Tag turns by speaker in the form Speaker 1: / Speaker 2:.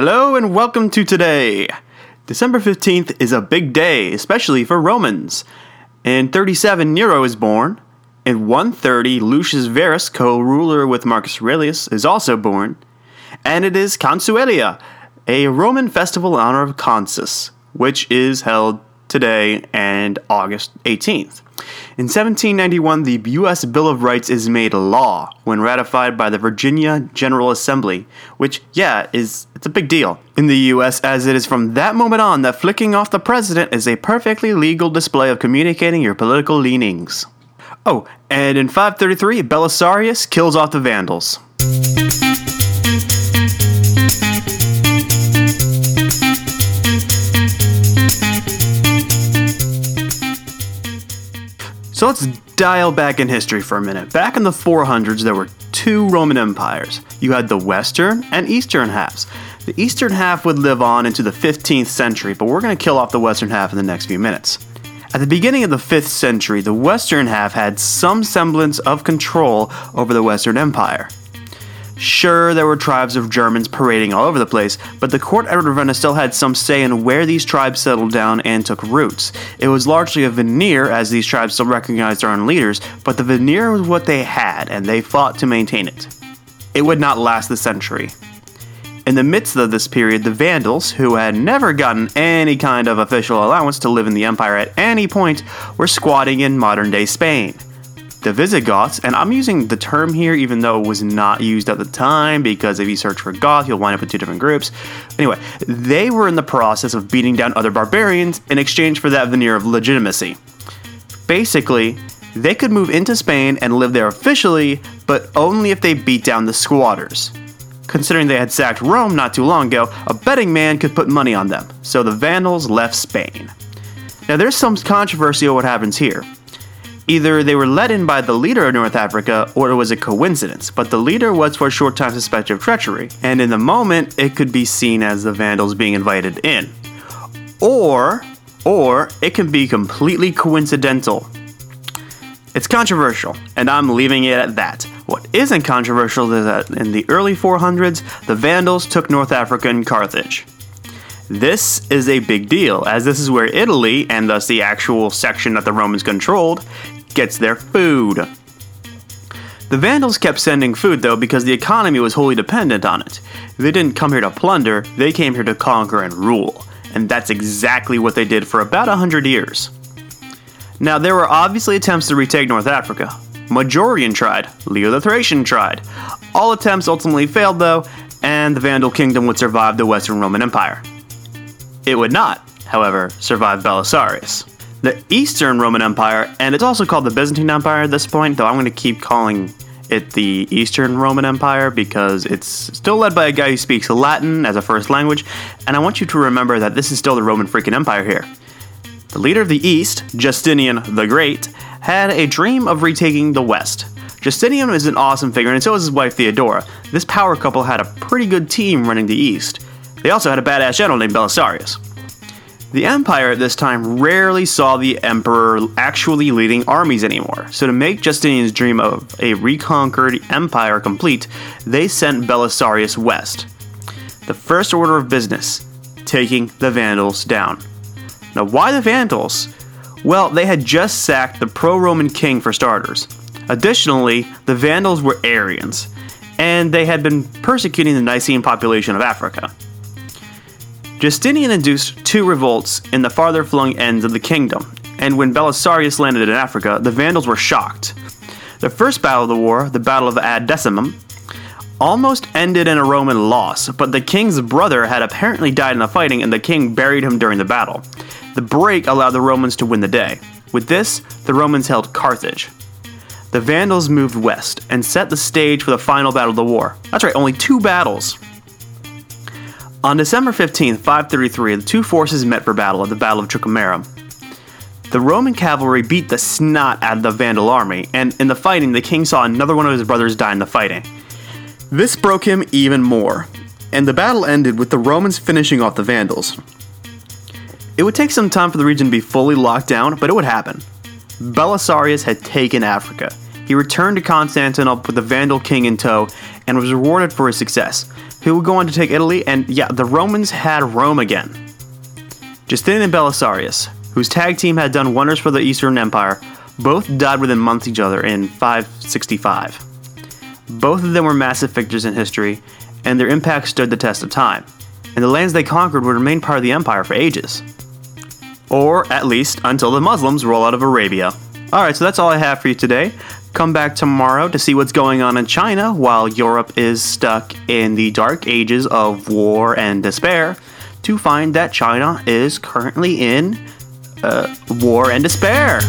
Speaker 1: Hello and welcome to today. December 15th is a big day, especially for Romans. In 37, Nero is born. In 130, Lucius Verus, co ruler with Marcus Aurelius, is also born. And it is Consualia, a Roman festival in honor of Consus, which is held today and August 18th. In 1791, the U.S. Bill of Rights is made law when ratified by the Virginia General Assembly, which, yeah, is it's a big deal in the U.S. as it is from that moment on that flicking off the president is a perfectly legal display of communicating your political leanings. Oh, and in 533, Belisarius kills off the Vandals. So let's dial back in history for a minute. Back in the 400s, there were two Roman empires. You had the western and eastern halves. The eastern half would live on into the 15th century, but we're going to kill off the western half in the next few minutes. At the beginning of the 5th century, the western half had some semblance of control over the Western Empire. Sure, there were tribes of Germans parading all over the place, but the court at Ravenna still had some say in where these tribes settled down and took roots. It was largely a veneer, as these tribes still recognized their own leaders, but the veneer was what they had, and they fought to maintain it. It would not last the century. In the midst of this period, the Vandals, who had never gotten any kind of official allowance to live in the empire at any point, were squatting in modern day Spain the Visigoths, and I'm using the term here even though it was not used at the time because if you search for Goth, you'll wind up with two different groups. Anyway, they were in the process of beating down other barbarians in exchange for that veneer of legitimacy. Basically, they could move into Spain and live there officially, but only if they beat down the squatters. Considering they had sacked Rome not too long ago, a betting man could put money on them, so the Vandals left Spain. Now, there's some controversy on what happens here. Either they were let in by the leader of North Africa, or it was a coincidence, but the leader was for a short time suspected of treachery, and in the moment, it could be seen as the Vandals being invited in. Or, or it can be completely coincidental. It's controversial, and I'm leaving it at that. What isn't controversial is that in the early 400s, the Vandals took North Africa and Carthage. This is a big deal, as this is where Italy, and thus the actual section that the Romans controlled, gets their food. The Vandals kept sending food though because the economy was wholly dependent on it. They didn't come here to plunder, they came here to conquer and rule. And that's exactly what they did for about a hundred years. Now, there were obviously attempts to retake North Africa. Majorian tried, Leo the Thracian tried. All attempts ultimately failed though, and the Vandal kingdom would survive the Western Roman Empire. It would not, however, survive Belisarius the Eastern Roman Empire, and it's also called the Byzantine Empire at this point, though I'm going to keep calling it the Eastern Roman Empire because it's still led by a guy who speaks Latin as a first language, and I want you to remember that this is still the Roman freaking Empire here. The leader of the East, Justinian the Great, had a dream of retaking the West. Justinian is an awesome figure, and so is his wife Theodora. This power couple had a pretty good team running the East. They also had a badass general named Belisarius. The Empire at this time rarely saw the Emperor actually leading armies anymore, so to make Justinian's dream of a reconquered empire complete, they sent Belisarius west. The first order of business taking the Vandals down. Now, why the Vandals? Well, they had just sacked the pro Roman king for starters. Additionally, the Vandals were Arians, and they had been persecuting the Nicene population of Africa. Justinian induced two revolts in the farther flung ends of the kingdom, and when Belisarius landed in Africa, the Vandals were shocked. The first battle of the war, the Battle of Ad Decimum, almost ended in a Roman loss, but the king's brother had apparently died in the fighting and the king buried him during the battle. The break allowed the Romans to win the day. With this, the Romans held Carthage. The Vandals moved west and set the stage for the final battle of the war. That's right, only two battles. On December 15, 533, the two forces met for battle at the Battle of Tricamarum. The Roman cavalry beat the snot out of the Vandal army, and in the fighting, the king saw another one of his brothers die in the fighting. This broke him even more, and the battle ended with the Romans finishing off the Vandals. It would take some time for the region to be fully locked down, but it would happen. Belisarius had taken Africa. He returned to Constantinople with the Vandal king in tow and was rewarded for his success. Who would go on to take Italy, and yeah, the Romans had Rome again. Justinian and Belisarius, whose tag team had done wonders for the Eastern Empire, both died within months each other in 565. Both of them were massive figures in history, and their impact stood the test of time, and the lands they conquered would remain part of the empire for ages. Or at least until the Muslims roll out of Arabia. Alright, so that's all I have for you today. Come back tomorrow to see what's going on in China while Europe is stuck in the dark ages of war and despair to find that China is currently in uh, war and despair.